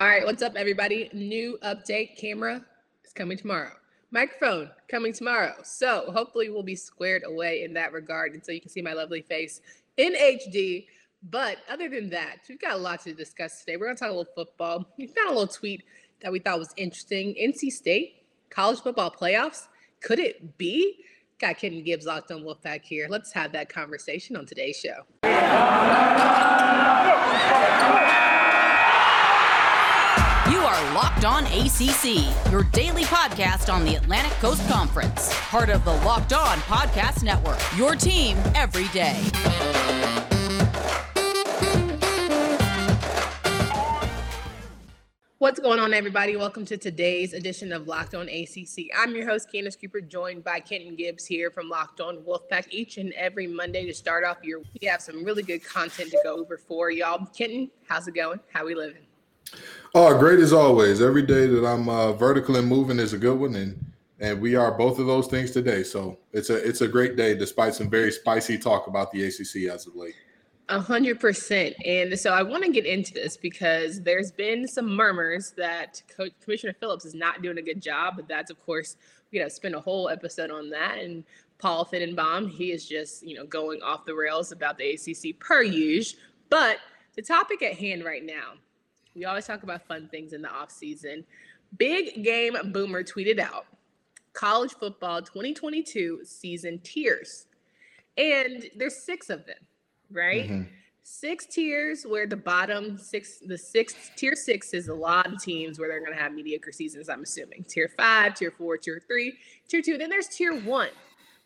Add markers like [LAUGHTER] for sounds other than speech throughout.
All right, what's up, everybody? New update camera is coming tomorrow. Microphone coming tomorrow. So hopefully we'll be squared away in that regard until you can see my lovely face in HD. But other than that, we've got a lot to discuss today. We're going to talk a little football. We found a little tweet that we thought was interesting. NC State college football playoffs. Could it be? Got Kenton Gibbs locked on Wolfpack here. Let's have that conversation on today's show. Locked On ACC, your daily podcast on the Atlantic Coast Conference. Part of the Locked On Podcast Network, your team every day. What's going on, everybody? Welcome to today's edition of Locked On ACC. I'm your host, Candace Cooper, joined by Kenton Gibbs here from Locked On Wolfpack each and every Monday to start off your. We have some really good content to go over for y'all. Kenton, how's it going? How we living? Oh, great as always. Every day that I'm uh, vertical and moving is a good one, and and we are both of those things today. So it's a it's a great day, despite some very spicy talk about the ACC as of late. A hundred percent. And so I want to get into this because there's been some murmurs that Commissioner Phillips is not doing a good job. But that's of course got to spend a whole episode on that. And Paul Finebaum, he is just you know going off the rails about the ACC per usual. But the topic at hand right now we always talk about fun things in the off season. Big Game Boomer tweeted out college football 2022 season tiers. And there's six of them, right? Mm-hmm. Six tiers where the bottom six, the sixth tier six is a lot of teams where they're going to have mediocre seasons, I'm assuming. Tier five, tier four, tier three, tier two. Then there's tier one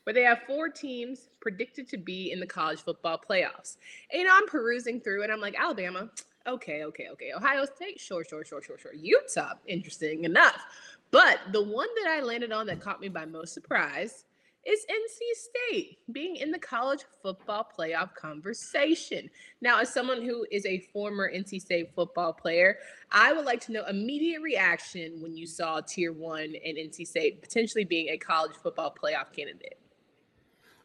where they have four teams predicted to be in the college football playoffs. And you know, I'm perusing through and I'm like, Alabama, okay, okay, okay. Ohio State, sure, sure, sure, sure, sure. Utah, interesting enough. But the one that I landed on that caught me by most surprise is NC State being in the college football playoff conversation. Now, as someone who is a former NC State football player, I would like to know immediate reaction when you saw Tier One and NC State potentially being a college football playoff candidate.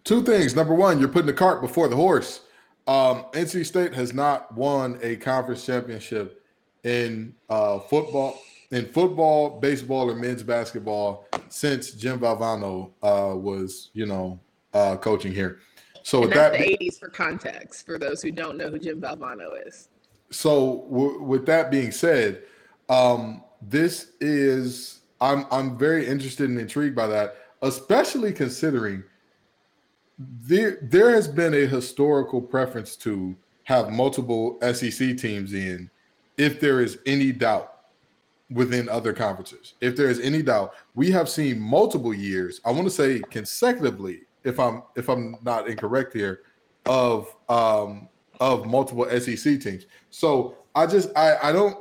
Two things. Number one, you're putting the cart before the horse. Um, NC State has not won a conference championship in uh, football, in football, baseball, or men's basketball since Jim Valvano uh, was, you know, uh, coaching here. So and that's that, the '80s for context for those who don't know who Jim Valvano is. So w- with that being said, um, this is I'm I'm very interested and intrigued by that, especially considering there there has been a historical preference to have multiple SEC teams in if there is any doubt within other conferences. If there is any doubt, we have seen multiple years, I want to say consecutively, if I'm if I'm not incorrect here, of um of multiple SEC teams. So I just I I don't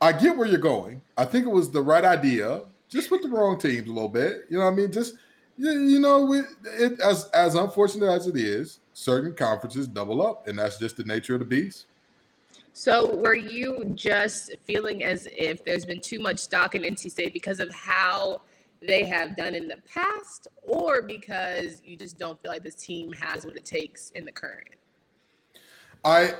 I get where you're going. I think it was the right idea, just with the wrong teams a little bit. You know what I mean? Just you, you know, it, it, as as unfortunate as it is, certain conferences double up, and that's just the nature of the beast. So, were you just feeling as if there's been too much stock in NC State because of how they have done in the past, or because you just don't feel like this team has what it takes in the current? I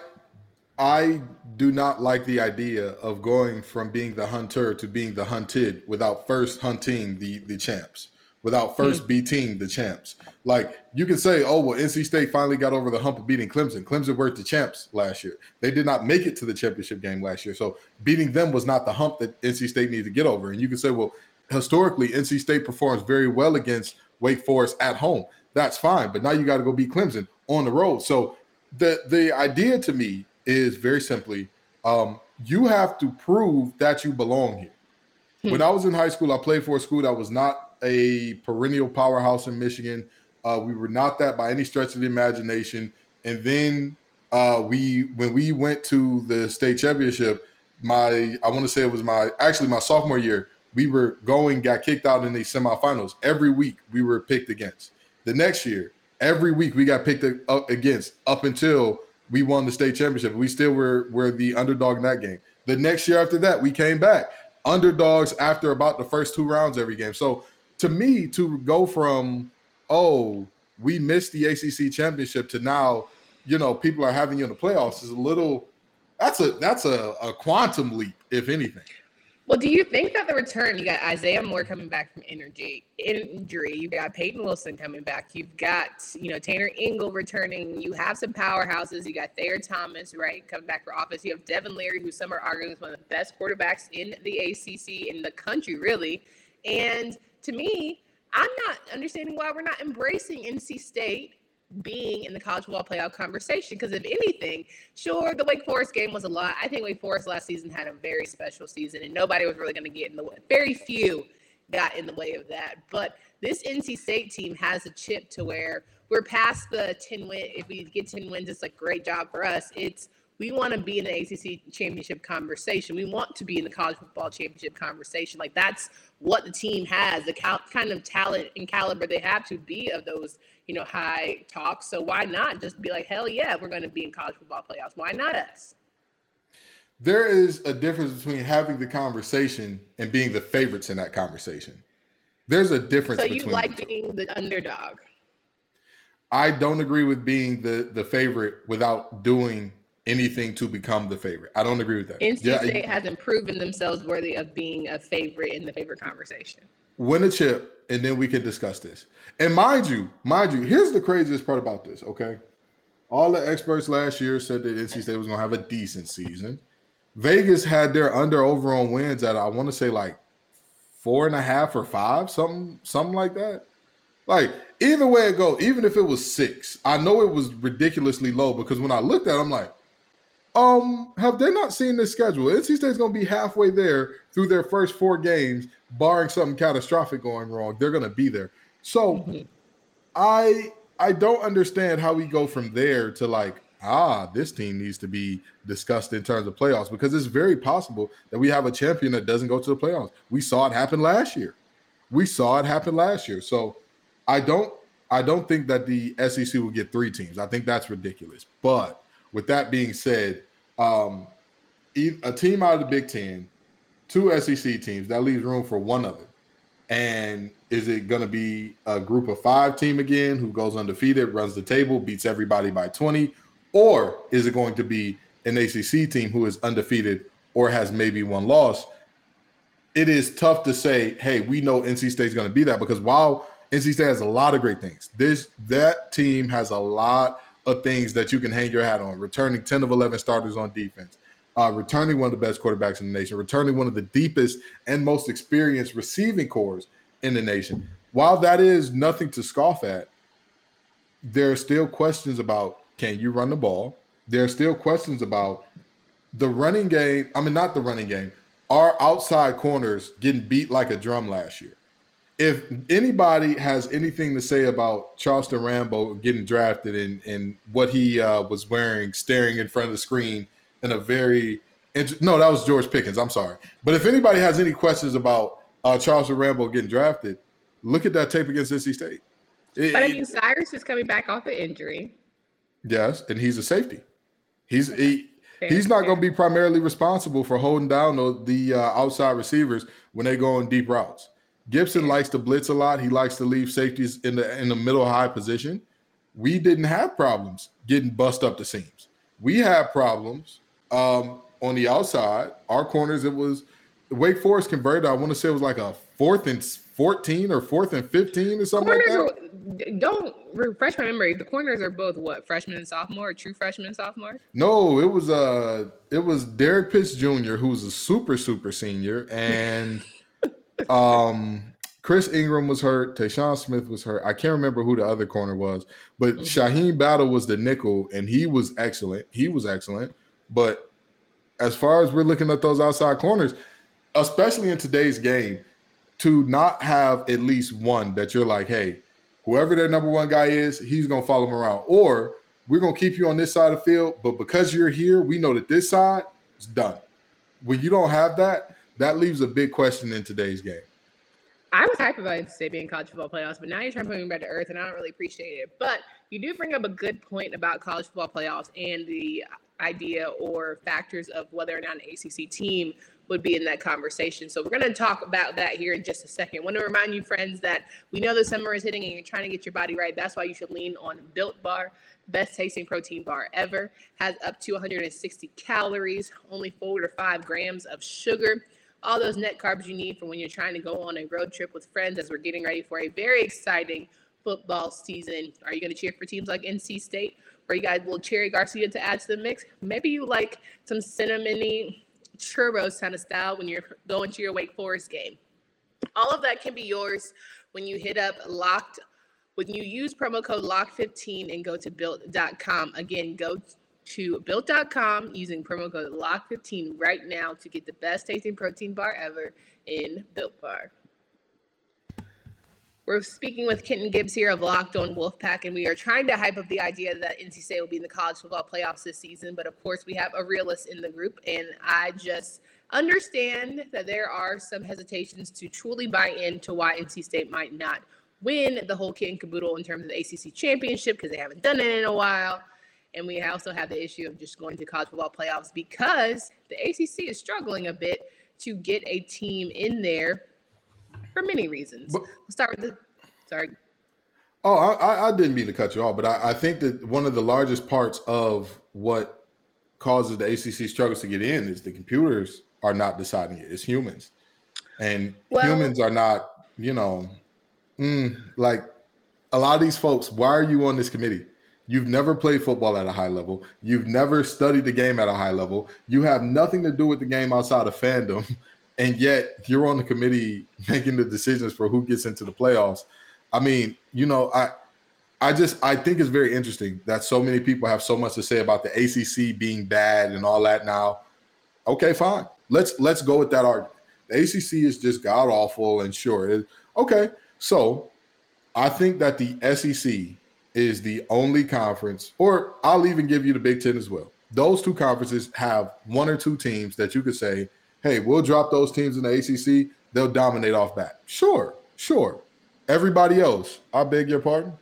I do not like the idea of going from being the hunter to being the hunted without first hunting the the champs without first beating the champs. Like you can say, oh well, NC State finally got over the hump of beating Clemson. Clemson were the champs last year. They did not make it to the championship game last year, so beating them was not the hump that NC State needed to get over. And you can say, well, historically, NC State performs very well against Wake Forest at home. That's fine, but now you got to go beat Clemson on the road. So the the idea to me is very simply, um, you have to prove that you belong here. Hmm. When I was in high school, I played for a school that was not a perennial powerhouse in Michigan. Uh, we were not that by any stretch of the imagination. And then uh, we, when we went to the state championship, my I want to say it was my actually my sophomore year. We were going, got kicked out in the semifinals. Every week we were picked against. The next year, every week we got picked up against up until we won the state championship. We still were were the underdog in that game. The next year after that, we came back underdogs after about the first two rounds every game. So to me, to go from oh we missed the ACC championship to now, you know, people are having you in the playoffs is a little that's a that's a, a quantum leap, if anything. Well, do you think that the return, you got Isaiah Moore coming back from energy injury, you got Peyton Wilson coming back, you've got, you know, Tanner Ingle returning, you have some powerhouses, you got Thayer Thomas, right, coming back for office. You have Devin Leary, who some are arguing is one of the best quarterbacks in the ACC in the country, really. And to me, I'm not understanding why we're not embracing NC State being in the college football playoff conversation. Because if anything, sure, the Wake Forest game was a lot. I think Wake Forest last season had a very special season, and nobody was really going to get in the way. Very few got in the way of that. But this NC State team has a chip to where we're past the 10 win. If we get 10 wins, it's a great job for us. It's we want to be in the ACC championship conversation. We want to be in the college football championship conversation. Like that's what the team has, the cal- kind of talent and caliber they have to be of those you know, high talks. So why not just be like, hell yeah, we're going to be in college football playoffs? Why not us? There is a difference between having the conversation and being the favorites in that conversation. There's a difference. So you like being the underdog? I don't agree with being the the favorite without doing anything to become the favorite. I don't agree with that. NC yeah, State hasn't proven themselves worthy of being a favorite in the favorite conversation. Win a chip, and then we can discuss this. And mind you, mind you, here's the craziest part about this. Okay, all the experts last year said that NC State was going to have a decent season. Vegas had their under over on wins at I want to say like four and a half or five, something something like that. Like either way it goes, even if it was six, I know it was ridiculously low because when I looked at, it, I'm like, um, have they not seen this schedule? NC State's going to be halfway there through their first four games, barring something catastrophic going wrong. They're going to be there. So, mm-hmm. I I don't understand how we go from there to like ah this team needs to be discussed in terms of playoffs because it's very possible that we have a champion that doesn't go to the playoffs. We saw it happen last year. We saw it happen last year. So, I don't I don't think that the SEC will get three teams. I think that's ridiculous. But with that being said, um, a team out of the Big Ten, two SEC teams, that leaves room for one other. And is it going to be a group of five team again who goes undefeated, runs the table, beats everybody by 20? Or is it going to be an ACC team who is undefeated or has maybe one loss? It is tough to say, hey, we know NC State's going to be that because while NC State has a lot of great things, this that team has a lot of things that you can hang your hat on. Returning 10 of 11 starters on defense, uh, returning one of the best quarterbacks in the nation, returning one of the deepest and most experienced receiving cores in the nation. While that is nothing to scoff at, there are still questions about can you run the ball? There are still questions about the running game. I mean, not the running game. Our outside corners getting beat like a drum last year if anybody has anything to say about Charleston Rambo getting drafted and and what he uh, was wearing, staring in front of the screen in a very no, that was George Pickens. I'm sorry, but if anybody has any questions about uh, Charleston Rambo getting drafted, look at that tape against NC State. It, but I mean, Cyrus is coming back off the injury. Yes, and he's a safety. He's he, he's not going to be primarily responsible for holding down the, the uh, outside receivers when they go on deep routes. Gibson likes to blitz a lot. He likes to leave safeties in the in the middle high position. We didn't have problems getting bust up the seams. We had problems um, on the outside. Our corners, it was Wake Forest converted. I want to say it was like a fourth and 14 or fourth and 15 or something corners like that. Are, don't refresh my memory. The corners are both what freshman and sophomore, true freshman and sophomore. No, it was uh it was Derek Pitts Jr., who's a super super senior, and um, Chris Ingram was hurt. Tayshawn Smith was hurt. I can't remember who the other corner was, but mm-hmm. Shyheim Battle was the nickel, and he was excellent. He was excellent. But as far as we're looking at those outside corners, especially in today's game, to not have at least one that you're like, hey, whoever their number one guy is, he's gonna follow him around. Or we're gonna keep you on this side of the field, but because you're here, we know that this side is done. When you don't have that, that leaves a big question in today's game. I was hyped about NC being college football playoffs, but now you're trying to put me back to earth, and I don't really appreciate it. But you do bring up a good point about college football playoffs and the idea or factors of whether or not an ACC team would be in that conversation. So we're going to talk about that here in just a second. I want to remind you, friends, that we know the summer is hitting and you're trying to get your body right. That's why you should lean on Built Bar. Best tasting protein bar ever. Has up to 160 calories, only four to five grams of sugar. All those net carbs you need for when you're trying to go on a road trip with friends as we're getting ready for a very exciting football season. Are you going to cheer for teams like NC State? Or you guys will Cherry Garcia to add to the mix? Maybe you like some cinnamony churros kind of style when you're going to your Wake Forest game. All of that can be yours when you hit up locked when you use promo code lock15 and go to built.com. Again, go to built.com using promo code lock15 right now to get the best tasting protein bar ever in Built Bar. We're speaking with Kenton Gibbs here of Locked On Wolfpack, and we are trying to hype up the idea that NC State will be in the college football playoffs this season. But of course, we have a realist in the group, and I just understand that there are some hesitations to truly buy into why NC State might not win the whole kit and caboodle in terms of the ACC championship because they haven't done it in a while. And we also have the issue of just going to college football playoffs because the ACC is struggling a bit to get a team in there for many reasons. But, we'll start with the. Sorry. Oh, I, I didn't mean to cut you off, but I, I think that one of the largest parts of what causes the ACC struggles to get in is the computers are not deciding it. It's humans, and well, humans are not, you know, mm, like a lot of these folks. Why are you on this committee? You've never played football at a high level. You've never studied the game at a high level. You have nothing to do with the game outside of fandom [LAUGHS] and yet you're on the committee [LAUGHS] making the decisions for who gets into the playoffs. I mean, you know, I I just I think it's very interesting that so many people have so much to say about the ACC being bad and all that now. Okay, fine. Let's let's go with that argument. The ACC is just god awful and sure. It, okay, so I think that the SEC is the only conference, or I'll even give you the Big Ten as well. Those two conferences have one or two teams that you could say hey, we'll drop those teams in the ACC. They'll dominate off bat. Sure, sure. Everybody else, I beg your pardon.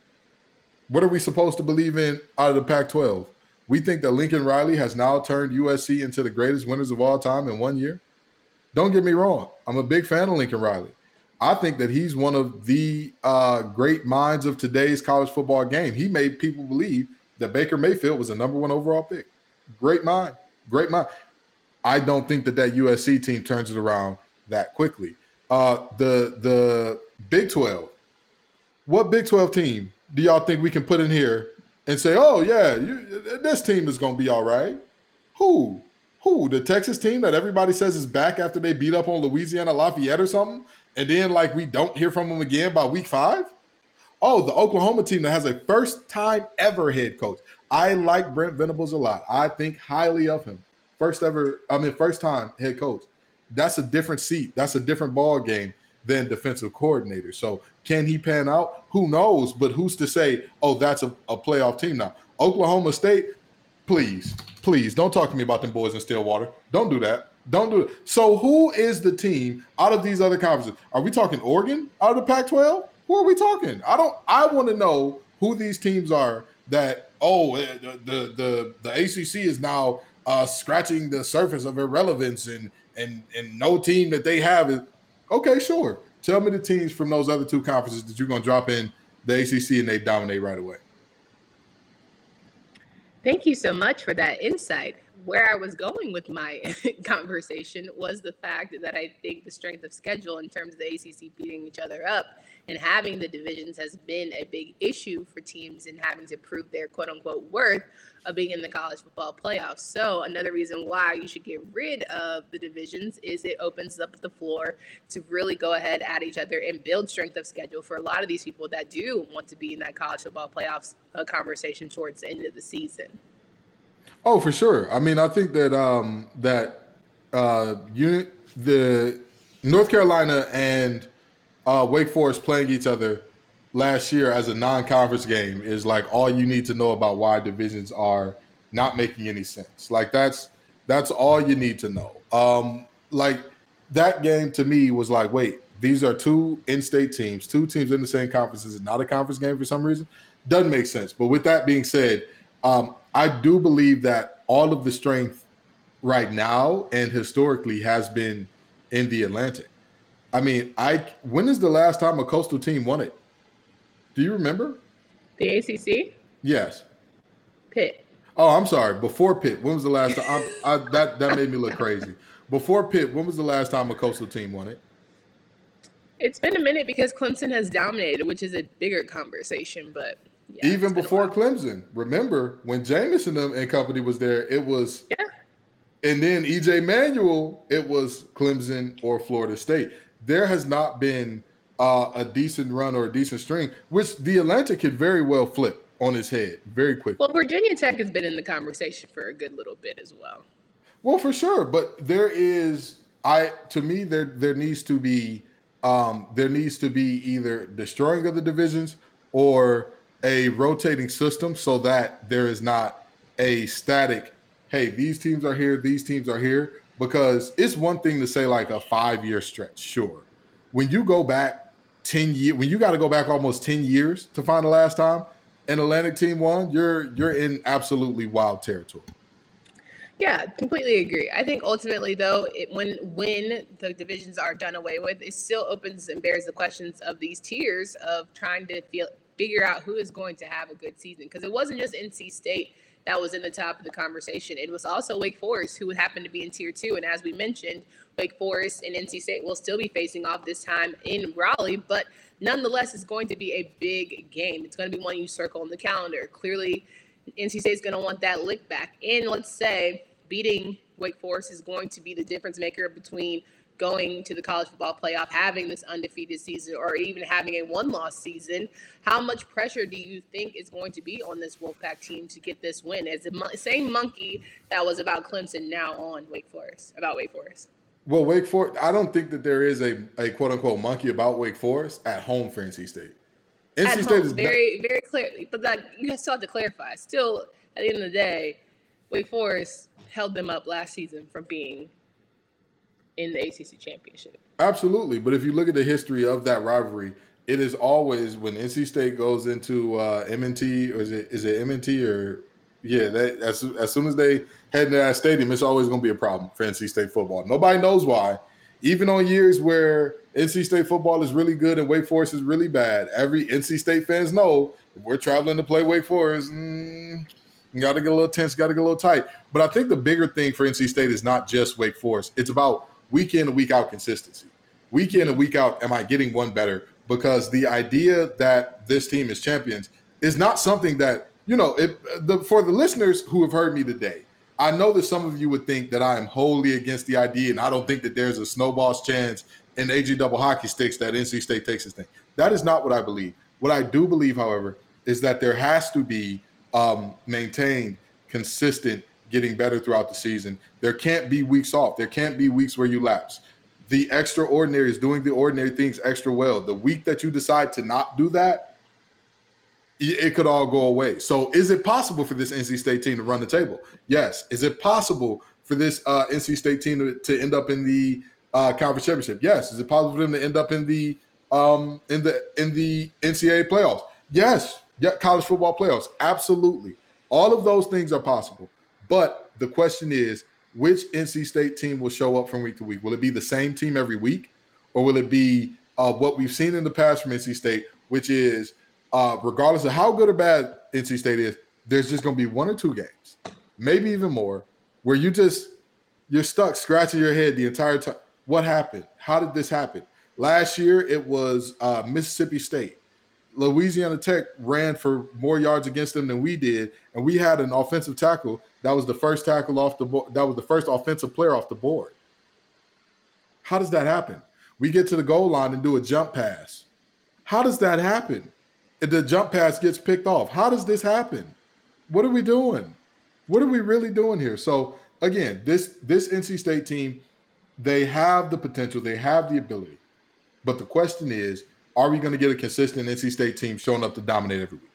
What are we supposed to believe in out of the Pac 12? We think that Lincoln Riley has now turned USC into the greatest winners of all time in one year. Don't get me wrong. I'm a big fan of Lincoln Riley. I think that he's one of the uh, great minds of today's college football game. He made people believe that Baker Mayfield was a number one overall pick. Great mind. Great mind. I don't think that that USC team turns it around that quickly. Uh, the the Big Twelve. What Big Twelve team do y'all think we can put in here and say, "Oh yeah, you, this team is going to be all right"? Who? Who? The Texas team that everybody says is back after they beat up on Louisiana Lafayette or something, and then like we don't hear from them again by week five? Oh, the Oklahoma team that has a first time ever head coach. I like Brent Venables a lot. I think highly of him first ever, I mean, first time head coach. That's a different seat. That's a different ball game than defensive coordinator. So can he pan out? Who knows? But who's to say, oh, that's a, a playoff team now? Oklahoma State, please, please don't talk to me about them boys in Stillwater. Don't do that. Don't do it. So who is the team out of these other conferences? Are we talking Oregon out of the Pac-12? Who are we talking? I don't. I want to know who these teams are that. Oh, the the the, the ACC is now uh, scratching the surface of irrelevance and and and no team that they have is okay. Sure, tell me the teams from those other two conferences that you're going to drop in the ACC and they dominate right away. Thank you so much for that insight. Where I was going with my [LAUGHS] conversation was the fact that I think the strength of schedule in terms of the ACC beating each other up and having the divisions has been a big issue for teams in having to prove their quote unquote worth of being in the college football playoffs. So another reason why you should get rid of the divisions is it opens up the floor to really go ahead at each other and build strength of schedule for a lot of these people that do want to be in that college football playoffs uh, conversation towards the end of the season. Oh, for sure. I mean, I think that um, that uh, unit the North Carolina and uh, Wake Forest playing each other last year as a non-conference game is like all you need to know about why divisions are not making any sense. Like that's that's all you need to know. Um, like that game to me was like, wait, these are two in-state teams, two teams in the same conference. Is not a conference game for some reason? Doesn't make sense. But with that being said, um, I do believe that all of the strength right now and historically has been in the Atlantic. I mean, I when is the last time a coastal team won it? Do you remember? The ACC? Yes. Pitt. Oh, I'm sorry. Before Pitt, when was the last time? I, I, that that made me look crazy. Before Pitt, when was the last time a coastal team won it? It's been a minute because Clemson has dominated, which is a bigger conversation. But yeah, even before Clemson, remember when Jameson and company was there, it was yeah. And then EJ Manuel, it was Clemson or Florida State. There has not been uh, a decent run or a decent string, which the Atlantic could very well flip on its head very quickly. Well, Virginia Tech has been in the conversation for a good little bit as well. Well, for sure, but there is I to me there there needs to be um, there needs to be either destroying of the divisions or a rotating system so that there is not a static. Hey, these teams are here, these teams are here. Because it's one thing to say like a five year stretch, sure. When you go back 10 years, when you got to go back almost 10 years to find the last time, an Atlantic team won, you're you're in absolutely wild territory. Yeah, completely agree. I think ultimately, though, it, when when the divisions are done away with, it still opens and bears the questions of these tiers of trying to feel figure out who is going to have a good season. Because it wasn't just NC State that was in the top of the conversation. It was also Wake Forest, who happened to be in tier two. And as we mentioned, Wake Forest and NC State will still be facing off this time in Raleigh, but nonetheless, it's going to be a big game. It's going to be one you circle on the calendar. Clearly, NC State is going to want that lick back. And let's say beating Wake Forest is going to be the difference maker between going to the college football playoff, having this undefeated season, or even having a one loss season. How much pressure do you think is going to be on this Wolfpack team to get this win? As the same monkey that was about Clemson now on Wake Forest, about Wake Forest. Well, Wake Forest, I don't think that there is a, a quote unquote monkey about Wake Forest at home for NC State. NC at State home, is very, very clearly, but that you still have to clarify. Still, at the end of the day, Wake Forest held them up last season from being in the ACC championship. Absolutely, but if you look at the history of that rivalry, it is always when NC State goes into uh, M&T or is it is it M&T or yeah, that, as as soon as they head into that stadium, it's always going to be a problem for NC State football. Nobody knows why. Even on years where NC State football is really good and Wake Forest is really bad, every NC State fans know if we're traveling to play Wake Forest. Mm, got to get a little tense, got to get a little tight. But I think the bigger thing for NC State is not just Wake Forest; it's about week in and week out consistency. Week in and week out, am I getting one better? Because the idea that this team is champions is not something that you know. If the for the listeners who have heard me today, I know that some of you would think that I am wholly against the idea, and I don't think that there's a snowball's chance in AG double hockey sticks that NC State takes this thing. That is not what I believe. What I do believe, however, is that there has to be um, maintained, consistent, getting better throughout the season. There can't be weeks off. There can't be weeks where you lapse. The extraordinary is doing the ordinary things extra well. The week that you decide to not do that, it could all go away. So, is it possible for this NC State team to run the table? Yes. Is it possible for this uh, NC State team to, to end up in the uh, conference championship? Yes. Is it possible for them to end up in the um, in the in the NCAA playoffs? Yes. Yeah, college football playoffs. Absolutely. All of those things are possible. But the question is, which NC State team will show up from week to week? Will it be the same team every week, or will it be uh, what we've seen in the past from NC State, which is uh, regardless of how good or bad NC State is, there's just going to be one or two games, maybe even more, where you just you're stuck scratching your head the entire time. What happened? How did this happen? Last year it was uh, Mississippi State. Louisiana Tech ran for more yards against them than we did, and we had an offensive tackle that was the first tackle off the board. That was the first offensive player off the board. How does that happen? We get to the goal line and do a jump pass. How does that happen? the jump pass gets picked off. How does this happen? What are we doing? What are we really doing here? So again, this this NC State team, they have the potential, they have the ability. But the question is, are we going to get a consistent NC State team showing up to dominate every week?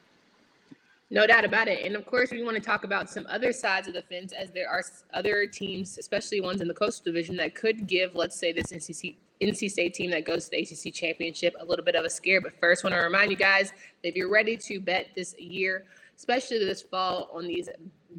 No doubt about it. And of course, we want to talk about some other sides of the fence as there are other teams, especially ones in the Coastal Division, that could give, let's say, this NC, NC State team that goes to the ACC championship a little bit of a scare. But first, want to remind you guys that if you're ready to bet this year, especially this fall on these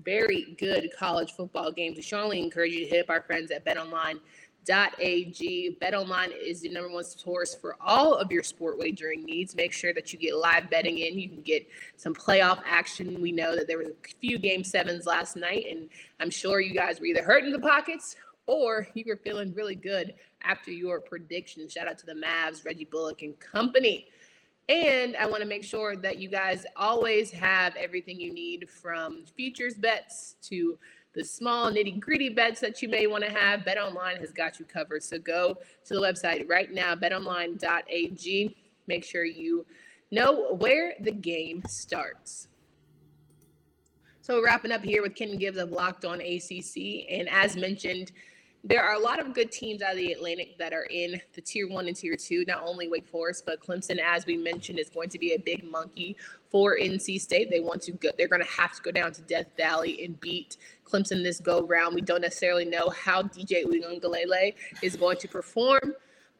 very good college football games. We strongly encourage you to hit up our friends at BetOnline BetOnline.ag. BetOnline is the number one source for all of your sport wagering needs. Make sure that you get live betting in. You can get some playoff action. We know that there was a few game sevens last night, and I'm sure you guys were either hurting the pockets or you were feeling really good after your prediction. Shout out to the Mavs, Reggie Bullock and company. And I want to make sure that you guys always have everything you need from futures bets to the small nitty gritty bets that you may want to have, BetOnline has got you covered. So go to the website right now, betonline.ag. Make sure you know where the game starts. So wrapping up here with Ken Gibbs of Locked On ACC, and as mentioned, there are a lot of good teams out of the Atlantic that are in the tier one and tier two, not only Wake Forest, but Clemson, as we mentioned, is going to be a big monkey for NC State. They want to go, they're going to have to go down to Death Valley and beat Clemson this go round. We don't necessarily know how DJ Uiagalelei is going to perform,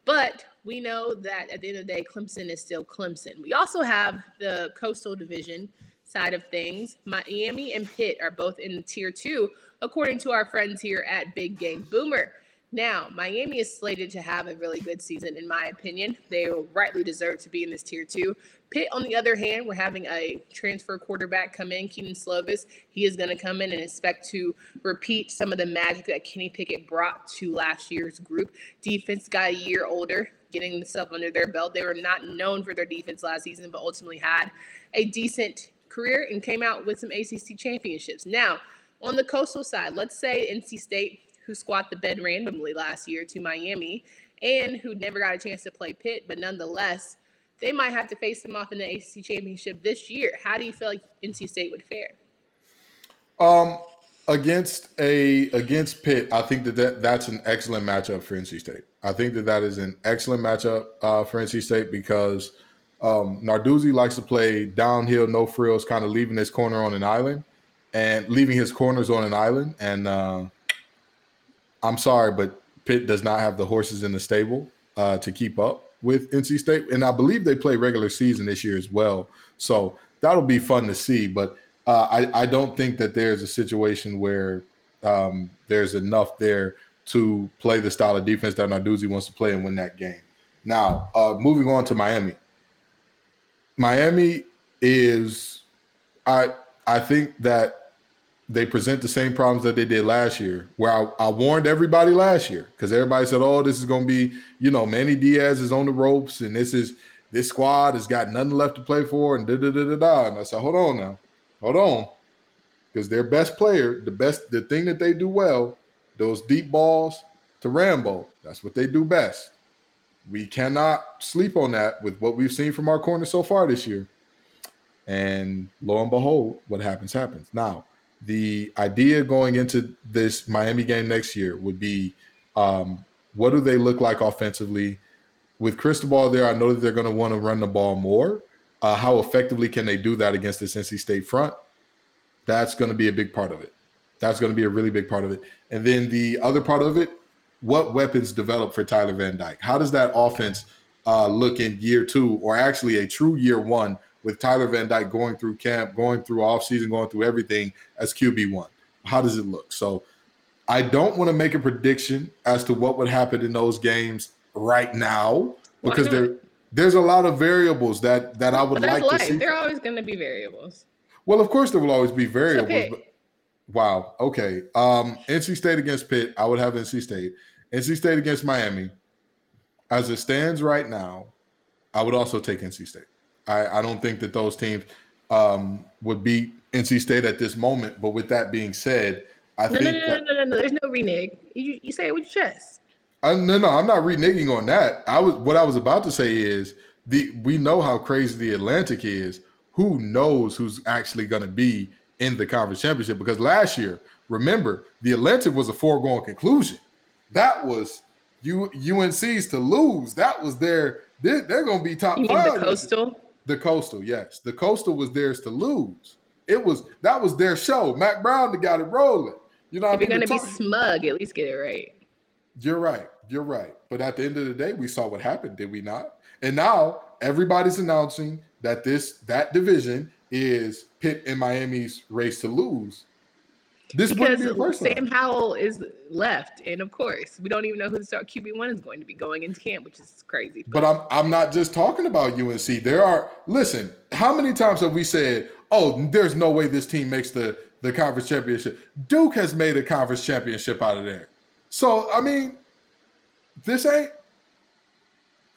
but we know that at the end of the day, Clemson is still Clemson. We also have the Coastal Division side of things. Miami and Pitt are both in tier two, according to our friends here at Big Game Boomer. Now, Miami is slated to have a really good season, in my opinion. They rightly deserve to be in this tier two. Pitt, on the other hand, we're having a transfer quarterback come in, Kedon Slovis. He is going to come in and expect to repeat some of the magic that Kenny Pickett brought to last year's group. Defense got a year older, getting the stuff under their belt. They were not known for their defense last season, but ultimately had a decent career and came out with some ACC championships. Now, on the coastal side, let's say NC State, who squat the bed randomly last year to Miami and who never got a chance to play Pitt, but nonetheless, they might have to face them off in the ACC championship this year. How do you feel like NC State would fare? Um, against a against Pitt, I think that, that that's an excellent matchup for NC State. I think that that is an excellent matchup uh, for NC State because um, Narduzzi likes to play downhill, no frills, kind of leaving his corner on an island and leaving his corners on an island. And uh, I'm sorry, but Pitt does not have the horses in the stable uh, to keep up with NC State, and I believe they play regular season this year as well. So that'll be fun to see. But uh, I, I don't think that there's a situation where um, there's enough there to play the style of defense that Narduzzi wants to play and win that game. Now, uh, moving on to Miami. Miami is, I I think that they present the same problems that they did last year, where I, I warned everybody last year because everybody said, "Oh, this is going to be, you know, Manny Diaz is on the ropes, and this is this squad has got nothing left to play for," and da da da da da. And I said, "Hold on now, hold on," because their best player, the best, the thing that they do well, those deep balls to Rambo. That's what they do best. We cannot sleep on that with what we've seen from our corner so far this year. And lo and behold, what happens happens. Now, the idea going into this Miami game next year would be um, what do they look like offensively? With Cristobal there, I know that they're going to want to run the ball more. Uh, how effectively can they do that against this NC State front? That's going to be a big part of it. That's going to be a really big part of it. And then the other part of it, what weapons develop for Tyler Van Dyke? How does that offense uh, look in year two, or actually a true year one with Tyler Van Dyke going through camp, going through offseason, going through everything as QB1? How does it look? So I don't want to make a prediction as to what would happen in those games right now because there there's a lot of variables that that I would like life. to see. There are always going to be variables. Well, of course there will always be variables. Okay. But, wow. Okay. Um, NC State against Pitt, I would have NC State. NC State against Miami. As it stands right now, I would also take NC State. I, I don't think that those teams um, would beat NC State at this moment. But with that being said, I no, think no, no, that, no, no, no, There's no renege. You, you say it with your chest. I, no, no, I'm not reneging on that. I was what I was about to say is the we know how crazy the Atlantic is. Who knows who's actually going to be in the conference championship? Because last year, remember, the Atlantic was a foregone conclusion. That was U, UNC's to lose. That was their. They're, they're going to be top you five. the coastal. The coastal, yes. The coastal was theirs to lose. It was that was their show. Mack Brown got it rolling. You know, if you're gonna be smug, at least get it right. You're right. You're right. But at the end of the day, we saw what happened, did we not? And now everybody's announcing that this that division is Pitt and Miami's race to lose. This because be the first Sam. Howell is left, and of course, we don't even know who the start QB one is going to be going into camp, which is crazy. But, but I'm I'm not just talking about UNC. There are listen. How many times have we said, "Oh, there's no way this team makes the the conference championship"? Duke has made a conference championship out of there. So I mean, this ain't.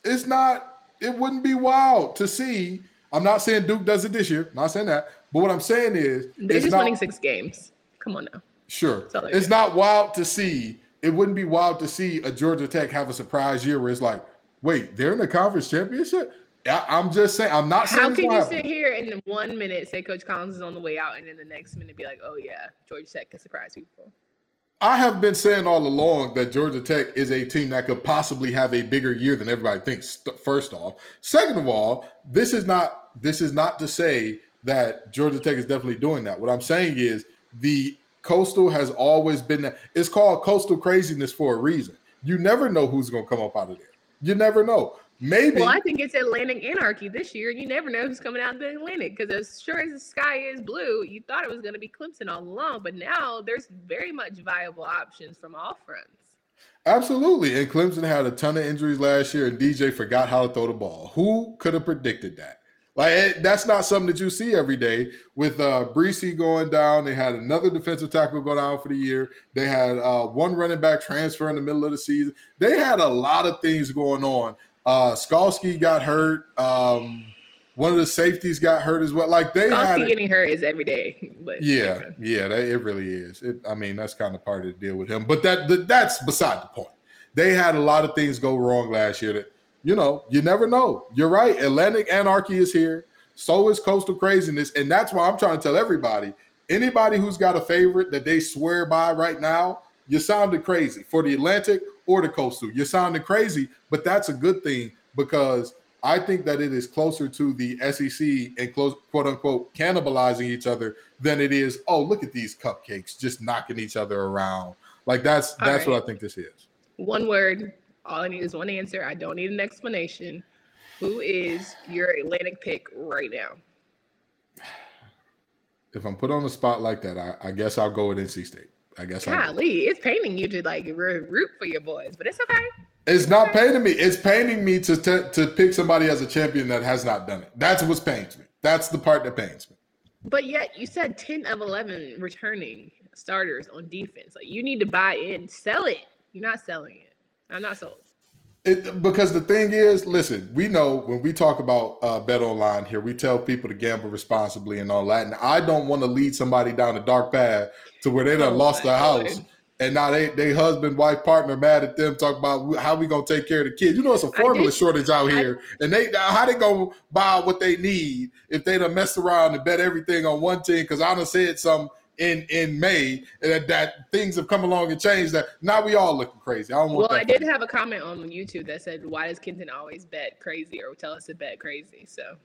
It's not. It wouldn't be wild to see. I'm not saying Duke does it this year. Not saying that. But what I'm saying is, they're just not, winning six games. Come on now. Sure. It's not wild to see. It wouldn't be wild to see a Georgia Tech have a surprise year where it's like, wait, they're in the conference championship. I, am just saying. I'm not saying. How can you sit here in one minute say Coach Collins is on the way out, and then the next minute be like, "Oh yeah, Georgia Tech can surprise people." I have been saying all along that Georgia Tech is a team that could possibly have a bigger year than everybody thinks. First off, second of all, this is not this is not to say that Georgia Tech is definitely doing that. What I'm saying is the coastal has always been that. It's called coastal craziness for a reason. You never know who's going to come up out of there. You never know. Maybe. Well, I think it's Atlantic Anarchy this year. You never know who's coming out of the Atlantic because as sure as the sky is blue, you thought it was going to be Clemson all along, but now there's very much viable options from all fronts. Absolutely. And Clemson had a ton of injuries last year, and DJ forgot how to throw the ball. Who could have predicted that? Like it, that's not something that you see every day. With uh Bresee going down, they had another defensive tackle go down for the year. They had uh, one running back transfer in the middle of the season. They had a lot of things going on. Uh Skalski got hurt. Um, one of the safeties got hurt as well. Like they Skalski had getting hurt is every day. But yeah, yeah, that, it really is. It, I mean, that's kind of part of the deal with him. But that, that that's beside the point. They had a lot of things go wrong last year that you know, you never know. You're right. Atlantic anarchy is here. So is coastal craziness. And that's why I'm trying to tell everybody anybody who's got a favorite that they swear by right now, you sounded crazy for the Atlantic or the coastal. You're sounding crazy, but that's a good thing because I think that it is closer to the SEC and close, quote unquote, cannibalizing each other than it is. Oh, look at these cupcakes just knocking each other around. Like that's that's right. what I think this is. One word: all I need is one answer. I don't need an explanation. Who is your Atlantic pick right now? If I'm put on the spot like that, I, I guess I'll go with NC State. I guess. Golly, it's paining you to like root for your boys, but it's okay. It's not paining me. It's paining me to t- to pick somebody as a champion that has not done it. That's what pains me. That's the part that pains me. But yet, you said ten of eleven returning starters on defense. Like you need to buy in, sell it. You're not selling it. I'm not sold. It, because the thing is, listen, we know when we talk about uh, bet online here, we tell people to gamble responsibly and all that. And I don't want to lead somebody down a dark path to where they done oh lost their house and now they they husband wife partner mad at them talk about how we gonna take care of the kids. You know it's a formula shortage out here, I, and they how they gonna buy what they need if they done mess around and bet everything on one team? Because I done said something in in May that, that things have come along and changed. That now we all looking crazy. I don't want. Well, I did have a comment on YouTube that said, "Why does Kenton always bet crazy or tell us to bet crazy?" So.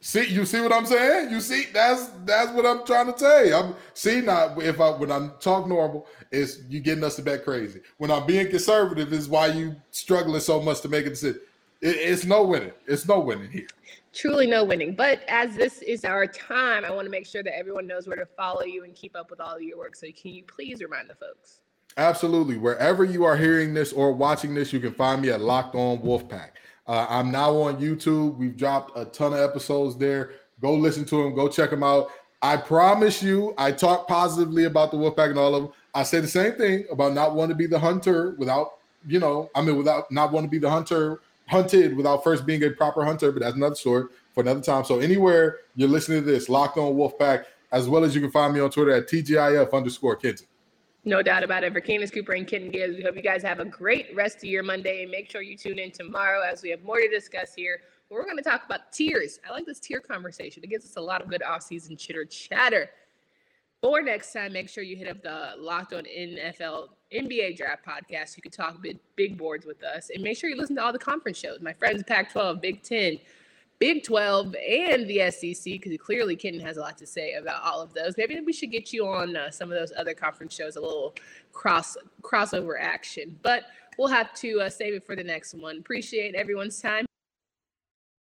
See, you see what I'm saying? You see, that's that's what I'm trying to tell you. I'm see now if I when I'm talk normal, it's you getting us to bet crazy. When I'm being conservative, is why you struggling so much to make a decision. It, it's no winning. It's no winning here truly no winning. But as this is our time, I want to make sure that everyone knows where to follow you and keep up with all of your work. So can you please remind the folks? Absolutely. Wherever you are hearing this or watching this, you can find me at Locked On Wolfpack. Uh, I'm now on YouTube. We've dropped a ton of episodes there. Go listen to them. Go check them out. I promise you, I talk positively about the Wolfpack and all of them. I say the same thing about not wanting to be the hunter without, you know, I mean, without not wanting to be the hunter hunted without first being a proper hunter, but that's another story for another time. So anywhere you're listening to this, Locked On Wolfpack, as well as you can find me on Twitter at TGIF underscore Kenton. No doubt about it. For Candace Cooper and Kenton Gibbs, we hope you guys have a great rest of your Monday. And make sure you tune in tomorrow as we have more to discuss here. We're going to talk about tiers. I like this tier conversation. It gives us a lot of good off-season chitter chatter. For next time, make sure you hit up the Locked On NFL NBA Draft podcast. You can talk big, big boards with us. And make sure you listen to all the conference shows. My friends Pac 12, Big 10, Big 12, and the SEC, because clearly Kenton has a lot to say about all of those. Maybe we should get you on uh, some of those other conference shows, a little cross crossover action. But we'll have to uh, save it for the next one. Appreciate everyone's time.